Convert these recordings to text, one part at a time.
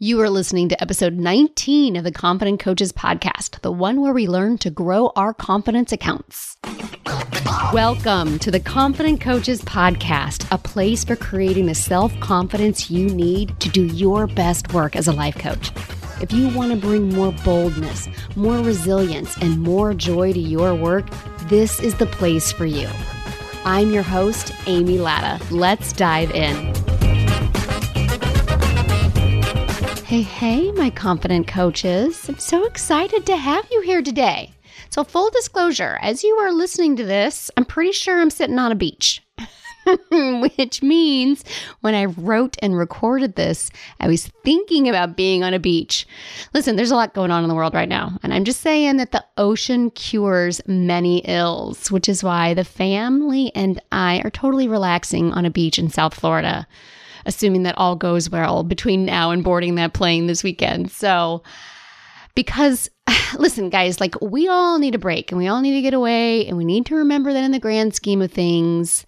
You are listening to episode 19 of the Confident Coaches podcast, the one where we learn to grow our confidence accounts. Welcome to the Confident Coaches podcast, a place for creating the self confidence you need to do your best work as a life coach. If you want to bring more boldness, more resilience, and more joy to your work, this is the place for you. I'm your host, Amy Latta. Let's dive in. Hey, hey, my confident coaches. I'm so excited to have you here today. So, full disclosure, as you are listening to this, I'm pretty sure I'm sitting on a beach. Which means when I wrote and recorded this, I was thinking about being on a beach. Listen, there's a lot going on in the world right now, and I'm just saying that the ocean cures many ills, which is why the family and I are totally relaxing on a beach in South Florida assuming that all goes well between now and boarding that plane this weekend. So, because listen, guys, like we all need a break and we all need to get away, and we need to remember that in the grand scheme of things,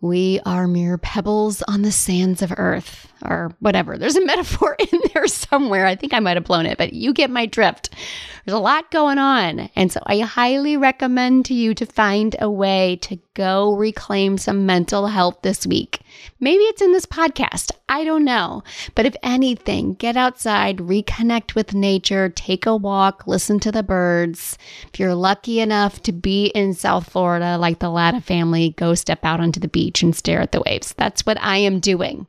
we are mere pebbles on the sands of earth, or whatever. There's a metaphor in there somewhere. I think I might have blown it, but you get my drift. There's a lot going on. And so I highly recommend to you to find a way to go reclaim some mental health this week. Maybe it's in this podcast. I don't know. But if anything, get outside, reconnect with nature, take a walk, listen to the birds. If you're lucky enough to be in South Florida, like the Latta family, go step out onto the beach and stare at the waves. That's what I am doing.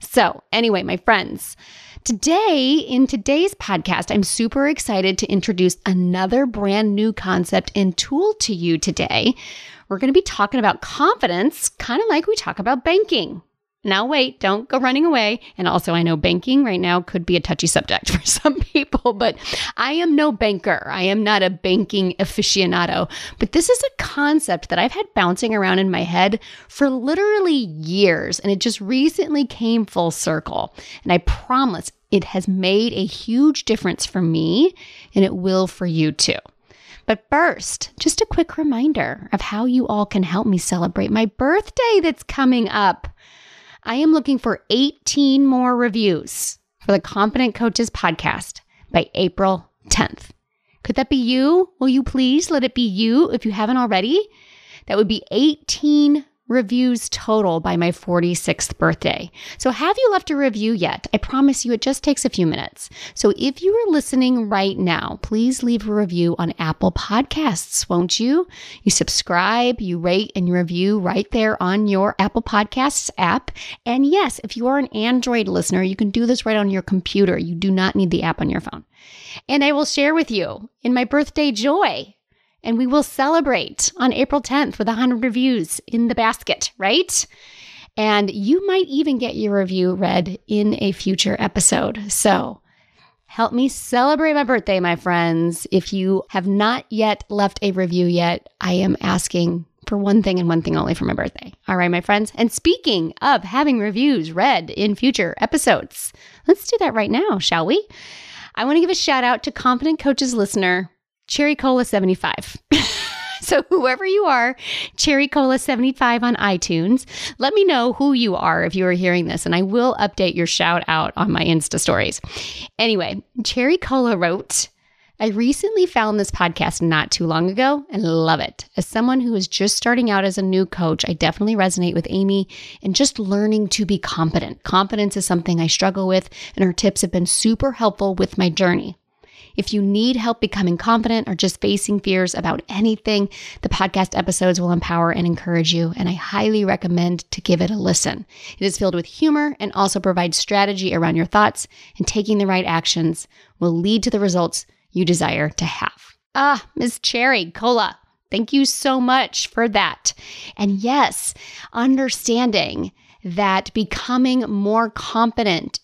So, anyway, my friends, Today, in today's podcast, I'm super excited to introduce another brand new concept and tool to you today. We're going to be talking about confidence, kind of like we talk about banking. Now, wait, don't go running away. And also, I know banking right now could be a touchy subject for some people, but I am no banker. I am not a banking aficionado. But this is a concept that I've had bouncing around in my head for literally years. And it just recently came full circle. And I promise it has made a huge difference for me, and it will for you too. But first, just a quick reminder of how you all can help me celebrate my birthday that's coming up. I am looking for 18 more reviews for the Confident Coaches podcast by April 10th. Could that be you? Will you please let it be you if you haven't already? That would be 18 reviews total by my 46th birthday. So, have you left a review yet? I promise you it just takes a few minutes. So, if you are listening right now, please leave a review on Apple Podcasts, won't you? You subscribe, you rate, and you review right there on your Apple Podcasts app. And yes, if you are an Android listener, you can do this right on your computer. You do not need the app on your phone. And I will share with you in my birthday joy and we will celebrate on April 10th with 100 reviews in the basket, right? And you might even get your review read in a future episode. So help me celebrate my birthday, my friends. If you have not yet left a review yet, I am asking for one thing and one thing only for my birthday. All right, my friends. And speaking of having reviews read in future episodes, let's do that right now, shall we? I want to give a shout out to Confident Coaches listener Cherry Cola 75. so, whoever you are, Cherry Cola 75 on iTunes, let me know who you are if you are hearing this, and I will update your shout out on my Insta stories. Anyway, Cherry Cola wrote, I recently found this podcast not too long ago and love it. As someone who is just starting out as a new coach, I definitely resonate with Amy and just learning to be competent. Confidence is something I struggle with, and her tips have been super helpful with my journey. If you need help becoming confident or just facing fears about anything, the podcast episodes will empower and encourage you, and I highly recommend to give it a listen. It is filled with humor and also provides strategy around your thoughts, and taking the right actions will lead to the results you desire to have. Ah, Miss Cherry Cola. Thank you so much for that. And yes, understanding that becoming more confident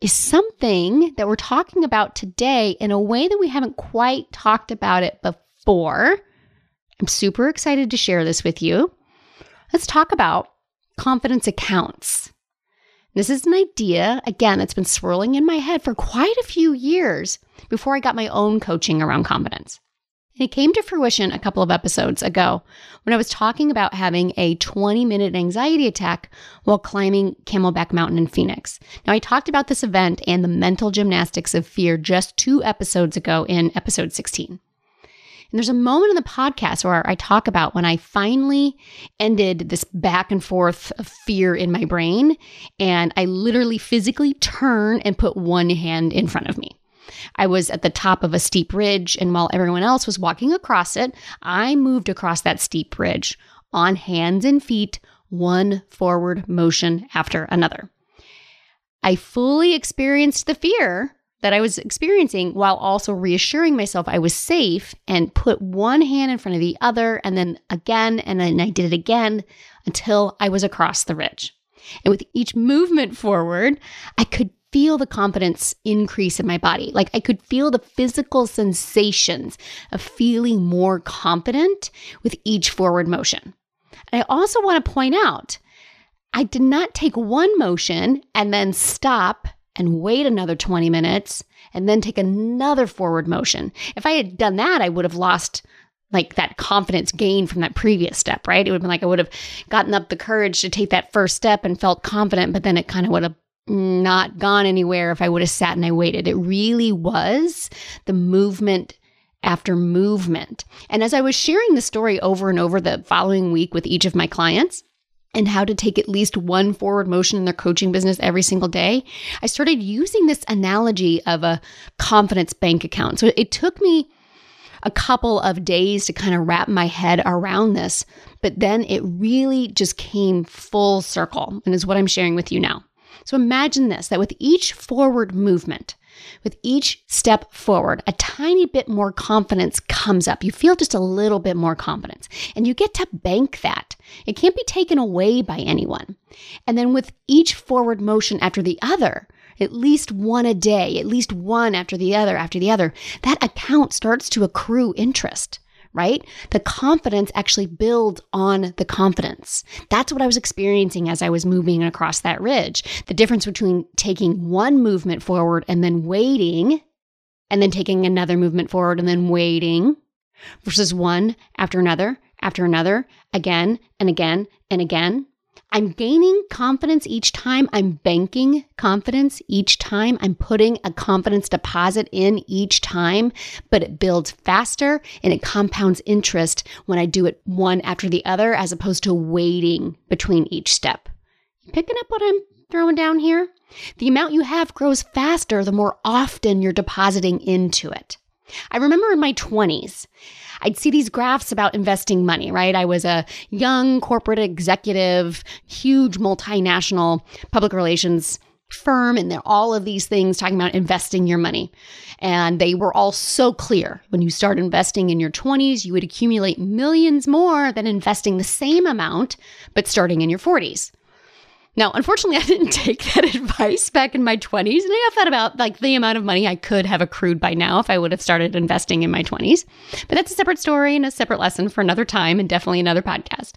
is something that we're talking about today in a way that we haven't quite talked about it before. I'm super excited to share this with you. Let's talk about confidence accounts. This is an idea, again, that's been swirling in my head for quite a few years before I got my own coaching around confidence. And it came to fruition a couple of episodes ago when I was talking about having a 20 minute anxiety attack while climbing Camelback Mountain in Phoenix. Now, I talked about this event and the mental gymnastics of fear just two episodes ago in episode 16. And there's a moment in the podcast where I talk about when I finally ended this back and forth of fear in my brain, and I literally physically turn and put one hand in front of me. I was at the top of a steep ridge, and while everyone else was walking across it, I moved across that steep ridge on hands and feet, one forward motion after another. I fully experienced the fear that I was experiencing while also reassuring myself I was safe and put one hand in front of the other and then again, and then I did it again until I was across the ridge. And with each movement forward, I could feel the confidence increase in my body. Like I could feel the physical sensations of feeling more confident with each forward motion. And I also want to point out, I did not take one motion and then stop and wait another 20 minutes and then take another forward motion. If I had done that, I would have lost like that confidence gain from that previous step, right? It would have been like I would have gotten up the courage to take that first step and felt confident, but then it kind of would have not gone anywhere if I would have sat and I waited. It really was the movement after movement. And as I was sharing the story over and over the following week with each of my clients, and how to take at least one forward motion in their coaching business every single day, I started using this analogy of a confidence bank account. So it took me a couple of days to kind of wrap my head around this, but then it really just came full circle and is what I'm sharing with you now. So imagine this that with each forward movement, with each step forward, a tiny bit more confidence comes up. You feel just a little bit more confidence, and you get to bank that. It can't be taken away by anyone. And then with each forward motion after the other, at least one a day, at least one after the other, after the other, that account starts to accrue interest right? The confidence actually builds on the confidence. That's what I was experiencing as I was moving across that ridge. The difference between taking one movement forward and then waiting, and then taking another movement forward and then waiting, versus one after another, after another, again and again and again. I'm gaining confidence each time. I'm banking confidence each time. I'm putting a confidence deposit in each time, but it builds faster and it compounds interest when I do it one after the other as opposed to waiting between each step. Picking up what I'm throwing down here? The amount you have grows faster the more often you're depositing into it. I remember in my 20s, I'd see these graphs about investing money, right? I was a young corporate executive, huge multinational public relations firm and there all of these things talking about investing your money. And they were all so clear. When you start investing in your 20s, you would accumulate millions more than investing the same amount but starting in your 40s. Now, unfortunately, I didn't take that advice back in my 20s. And I thought about like the amount of money I could have accrued by now if I would have started investing in my 20s. But that's a separate story and a separate lesson for another time and definitely another podcast.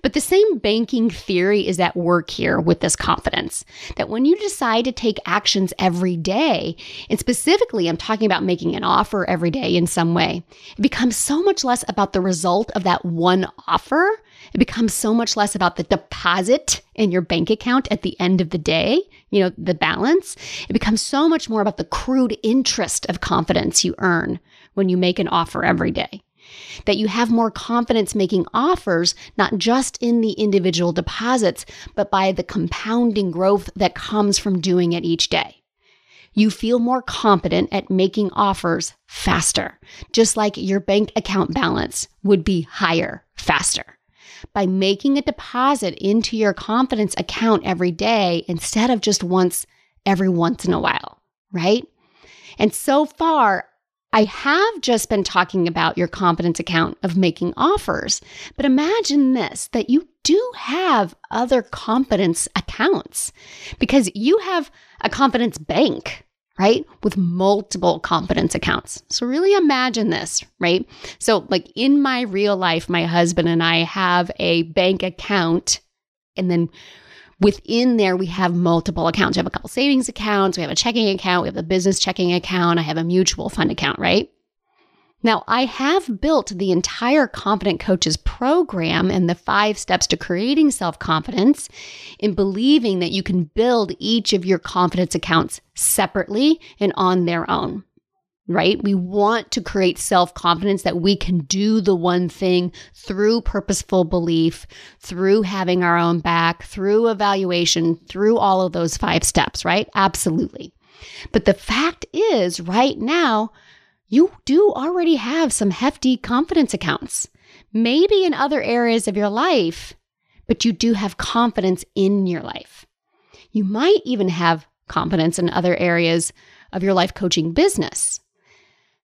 But the same banking theory is at work here with this confidence that when you decide to take actions every day, and specifically, I'm talking about making an offer every day in some way, it becomes so much less about the result of that one offer it becomes so much less about the deposit in your bank account at the end of the day, you know, the balance. It becomes so much more about the accrued interest of confidence you earn when you make an offer every day. That you have more confidence making offers, not just in the individual deposits, but by the compounding growth that comes from doing it each day you feel more confident at making offers faster, just like your bank account balance would be higher faster by making a deposit into your confidence account every day instead of just once every once in a while, right? And so far, I have just been talking about your confidence account of making offers, but imagine this that you do have other confidence accounts because you have a confidence bank right? With multiple confidence accounts. So really imagine this, right? So like in my real life, my husband and I have a bank account and then within there we have multiple accounts. We have a couple savings accounts, we have a checking account, we have a business checking account, I have a mutual fund account, right? Now, I have built the entire Confident Coaches program and the five steps to creating self confidence in believing that you can build each of your confidence accounts separately and on their own, right? We want to create self confidence that we can do the one thing through purposeful belief, through having our own back, through evaluation, through all of those five steps, right? Absolutely. But the fact is, right now, you do already have some hefty confidence accounts, maybe in other areas of your life, but you do have confidence in your life. You might even have confidence in other areas of your life coaching business.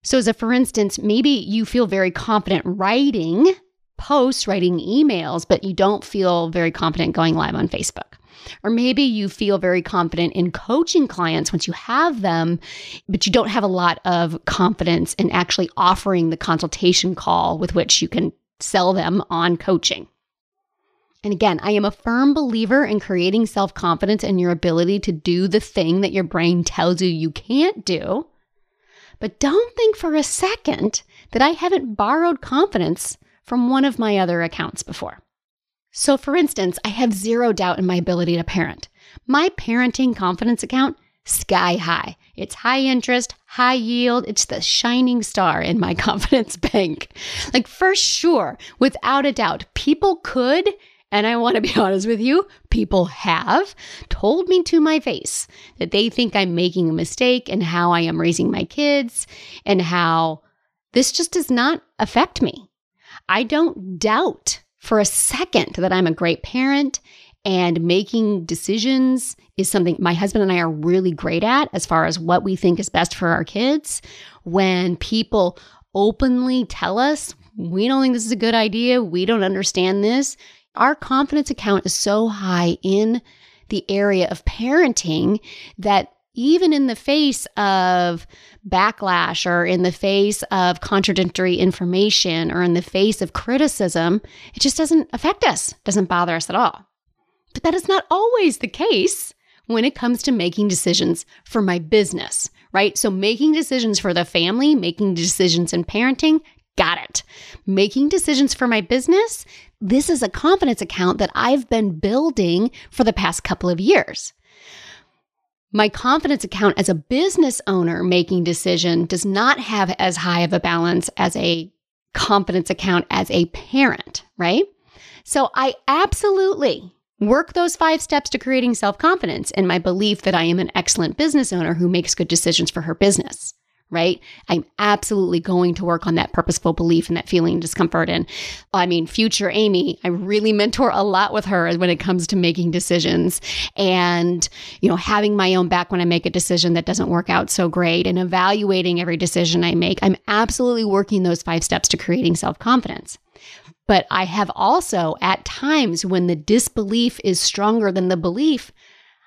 So, as a for instance, maybe you feel very confident writing posts, writing emails, but you don't feel very confident going live on Facebook. Or maybe you feel very confident in coaching clients once you have them, but you don't have a lot of confidence in actually offering the consultation call with which you can sell them on coaching. And again, I am a firm believer in creating self confidence and your ability to do the thing that your brain tells you you can't do. But don't think for a second that I haven't borrowed confidence from one of my other accounts before. So, for instance, I have zero doubt in my ability to parent. My parenting confidence account, sky high. It's high interest, high yield. It's the shining star in my confidence bank. Like, for sure, without a doubt, people could, and I want to be honest with you, people have told me to my face that they think I'm making a mistake in how I am raising my kids and how this just does not affect me. I don't doubt for a second that I'm a great parent and making decisions is something my husband and I are really great at as far as what we think is best for our kids. When people openly tell us, we don't think this is a good idea, we don't understand this, our confidence account is so high in the area of parenting that even in the face of backlash or in the face of contradictory information or in the face of criticism, it just doesn't affect us, doesn't bother us at all. But that is not always the case when it comes to making decisions for my business, right? So making decisions for the family, making decisions in parenting, got it. Making decisions for my business, this is a confidence account that I've been building for the past couple of years. My confidence account as a business owner making decision does not have as high of a balance as a confidence account as a parent, right? So I absolutely work those five steps to creating self confidence in my belief that I am an excellent business owner who makes good decisions for her business right? I'm absolutely going to work on that purposeful belief and that feeling discomfort. And I mean, future Amy, I really mentor a lot with her when it comes to making decisions and, you know, having my own back when I make a decision that doesn't work out so great and evaluating every decision I make. I'm absolutely working those five steps to creating self confidence. But I have also, at times when the disbelief is stronger than the belief,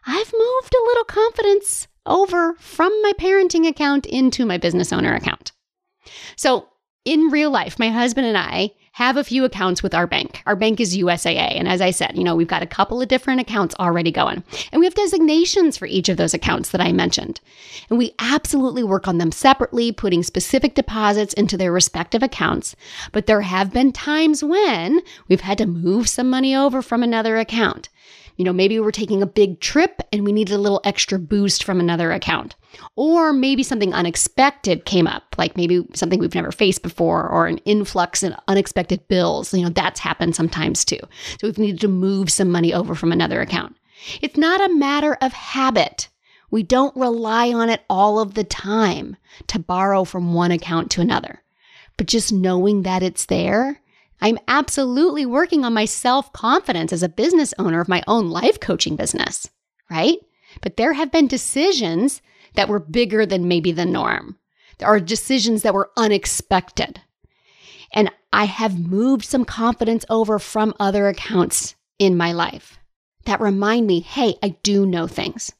I've moved a little confidence over from my parenting account into my business owner account. So, in real life, my husband and I have a few accounts with our bank. Our bank is USAA. And as I said, you know, we've got a couple of different accounts already going. And we have designations for each of those accounts that I mentioned. And we absolutely work on them separately, putting specific deposits into their respective accounts. But there have been times when we've had to move some money over from another account. You know, maybe we're taking a big trip and we needed a little extra boost from another account. Or maybe something unexpected came up, like maybe something we've never faced before, or an influx in unexpected bills. You know, that's happened sometimes too. So we've needed to move some money over from another account. It's not a matter of habit. We don't rely on it all of the time to borrow from one account to another. But just knowing that it's there I'm absolutely working on my self confidence as a business owner of my own life coaching business, right? But there have been decisions that were bigger than maybe the norm. There are decisions that were unexpected. And I have moved some confidence over from other accounts in my life that remind me hey, I do know things.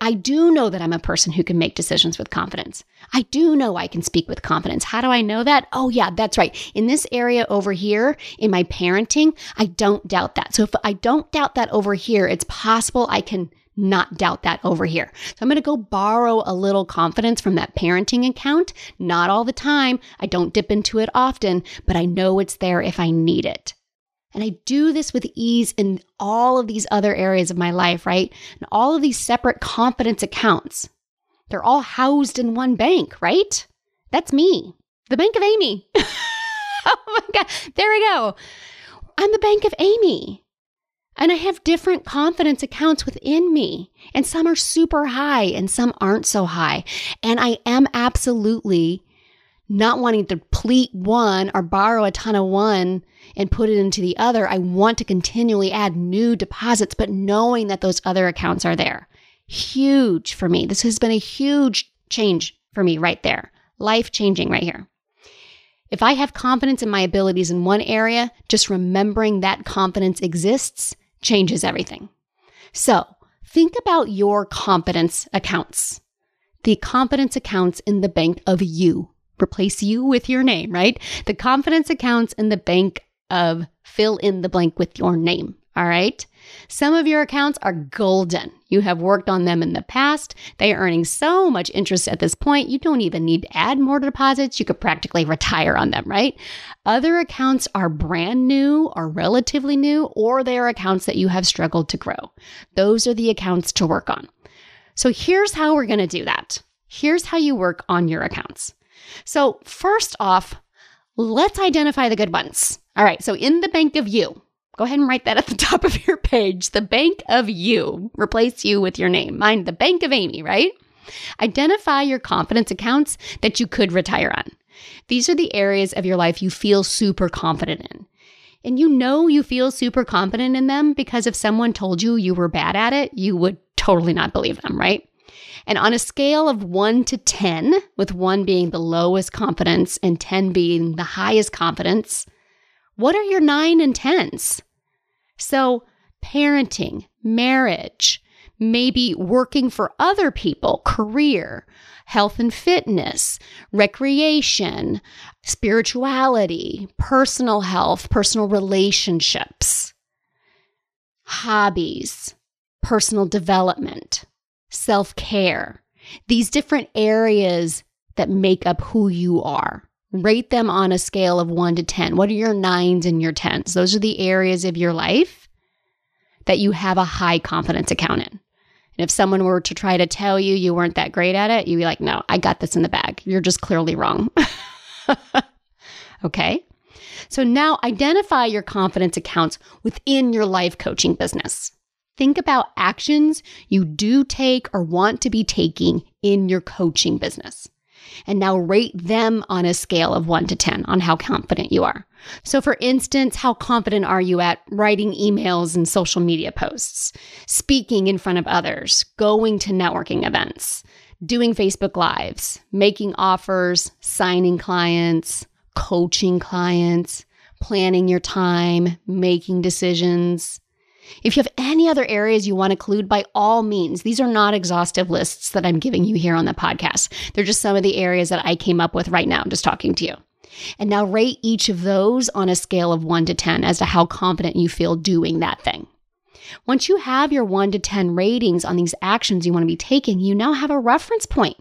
I do know that I'm a person who can make decisions with confidence. I do know I can speak with confidence. How do I know that? Oh, yeah, that's right. In this area over here, in my parenting, I don't doubt that. So if I don't doubt that over here, it's possible I can not doubt that over here. So I'm going to go borrow a little confidence from that parenting account. Not all the time. I don't dip into it often, but I know it's there if I need it. And I do this with ease in all of these other areas of my life, right? And all of these separate confidence accounts. They're all housed in one bank, right? That's me, the Bank of Amy. oh my God. There we go. I'm the Bank of Amy. And I have different confidence accounts within me. And some are super high and some aren't so high. And I am absolutely not wanting to deplete one or borrow a ton of one and put it into the other. I want to continually add new deposits, but knowing that those other accounts are there. Huge for me. This has been a huge change for me right there. Life changing right here. If I have confidence in my abilities in one area, just remembering that confidence exists changes everything. So think about your confidence accounts. The confidence accounts in the bank of you. Replace you with your name, right? The confidence accounts in the bank of fill in the blank with your name. All right. Some of your accounts are golden. You have worked on them in the past. They are earning so much interest at this point, you don't even need to add more deposits. You could practically retire on them, right? Other accounts are brand new or relatively new, or they are accounts that you have struggled to grow. Those are the accounts to work on. So here's how we're going to do that. Here's how you work on your accounts. So, first off, let's identify the good ones. All right, so in the bank of you, Go ahead and write that at the top of your page. The Bank of You. Replace you with your name. Mine, the Bank of Amy, right? Identify your confidence accounts that you could retire on. These are the areas of your life you feel super confident in. And you know you feel super confident in them because if someone told you you were bad at it, you would totally not believe them, right? And on a scale of one to 10, with one being the lowest confidence and 10 being the highest confidence, what are your nine and tens? So, parenting, marriage, maybe working for other people, career, health and fitness, recreation, spirituality, personal health, personal relationships, hobbies, personal development, self care. These different areas that make up who you are. Rate them on a scale of one to 10. What are your nines and your tens? Those are the areas of your life that you have a high confidence account in. And if someone were to try to tell you you weren't that great at it, you'd be like, no, I got this in the bag. You're just clearly wrong. okay. So now identify your confidence accounts within your life coaching business. Think about actions you do take or want to be taking in your coaching business and now rate them on a scale of one to 10 on how confident you are. So, for instance, how confident are you at writing emails and social media posts, speaking in front of others, going to networking events, doing Facebook Lives, making offers, signing clients, coaching clients, planning your time, making decisions, if you have any other areas you want to include, by all means, these are not exhaustive lists that I'm giving you here on the podcast. They're just some of the areas that I came up with right now, I'm just talking to you. And now rate each of those on a scale of one to 10 as to how confident you feel doing that thing. Once you have your one to 10 ratings on these actions you want to be taking, you now have a reference point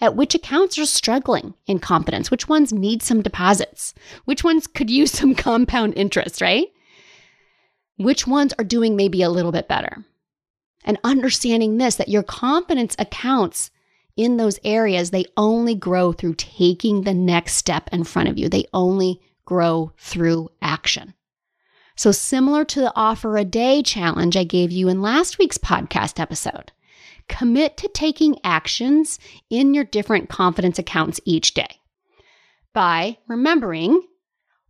at which accounts are struggling in confidence, which ones need some deposits, which ones could use some compound interest, right? Which ones are doing maybe a little bit better. And understanding this, that your confidence accounts in those areas, they only grow through taking the next step in front of you. They only grow through action. So, similar to the offer a day challenge I gave you in last week's podcast episode, commit to taking actions in your different confidence accounts each day by remembering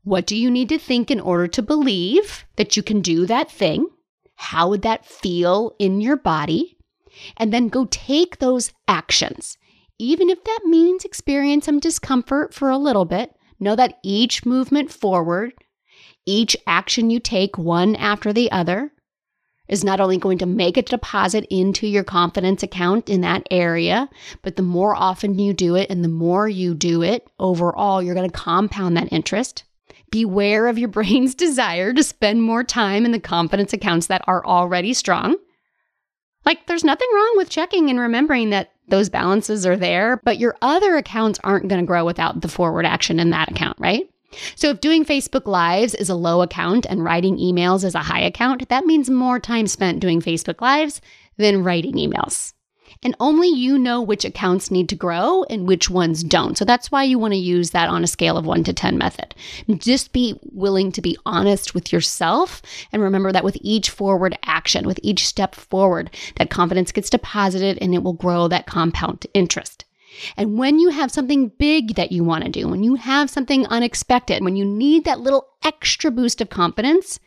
what do you need to think in order to believe that you can do that thing? How would that feel in your body? And then go take those actions. Even if that means experience some discomfort for a little bit, know that each movement forward, each action you take one after the other, is not only going to make a deposit into your confidence account in that area, but the more often you do it and the more you do it, overall, you're going to compound that interest. Beware of your brain's desire to spend more time in the confidence accounts that are already strong. Like, there's nothing wrong with checking and remembering that those balances are there, but your other accounts aren't going to grow without the forward action in that account, right? So, if doing Facebook Lives is a low account and writing emails is a high account, that means more time spent doing Facebook Lives than writing emails. And only you know which accounts need to grow and which ones don't. So that's why you want to use that on a scale of one to 10 method. Just be willing to be honest with yourself. And remember that with each forward action, with each step forward, that confidence gets deposited and it will grow that compound interest. And when you have something big that you want to do, when you have something unexpected, when you need that little extra boost of confidence,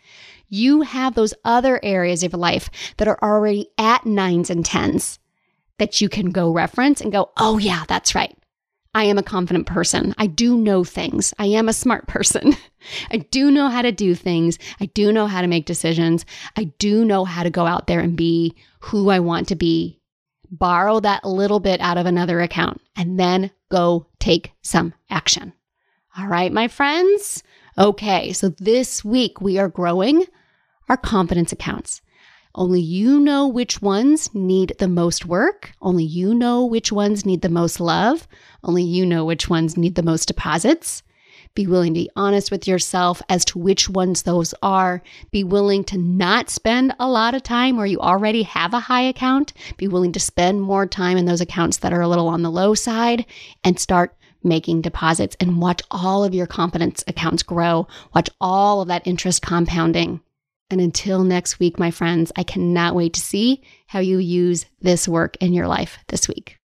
you have those other areas of life that are already at nines and tens that you can go reference and go, oh, yeah, that's right. I am a confident person. I do know things. I am a smart person. I do know how to do things. I do know how to make decisions. I do know how to go out there and be who I want to be. Borrow that little bit out of another account and then go take some action. All right, my friends. Okay, so this week we are growing our confidence accounts. Only you know which ones need the most work. Only you know which ones need the most love. Only you know which ones need the most deposits. Be willing to be honest with yourself as to which ones those are. Be willing to not spend a lot of time where you already have a high account. Be willing to spend more time in those accounts that are a little on the low side and start making deposits and watch all of your confidence accounts grow. Watch all of that interest compounding. And until next week, my friends, I cannot wait to see how you use this work in your life this week.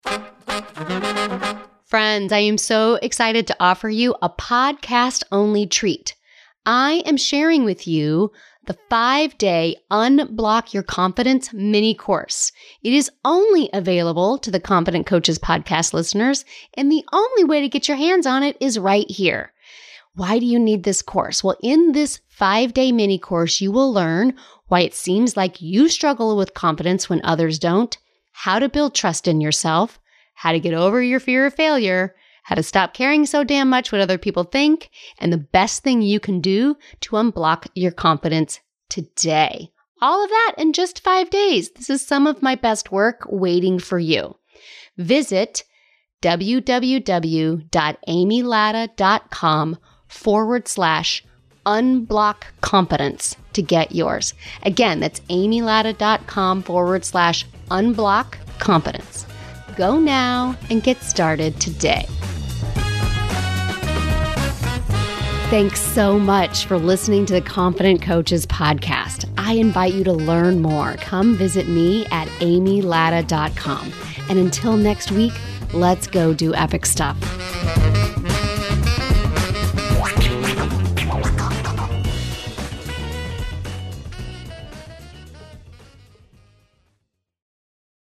Friends, I am so excited to offer you a podcast only treat. I am sharing with you the five day Unblock Your Confidence mini course. It is only available to the Confident Coaches podcast listeners, and the only way to get your hands on it is right here. Why do you need this course? Well, in this five day mini course, you will learn why it seems like you struggle with confidence when others don't, how to build trust in yourself, how to get over your fear of failure, how to stop caring so damn much what other people think, and the best thing you can do to unblock your confidence today. All of that in just five days. This is some of my best work waiting for you. Visit www.amylatta.com forward slash unblock confidence to get yours. Again, that's amylatta.com forward slash unblock confidence. Go now and get started today. Thanks so much for listening to the Confident Coaches podcast. I invite you to learn more. Come visit me at amylatta.com. And until next week, let's go do epic stuff.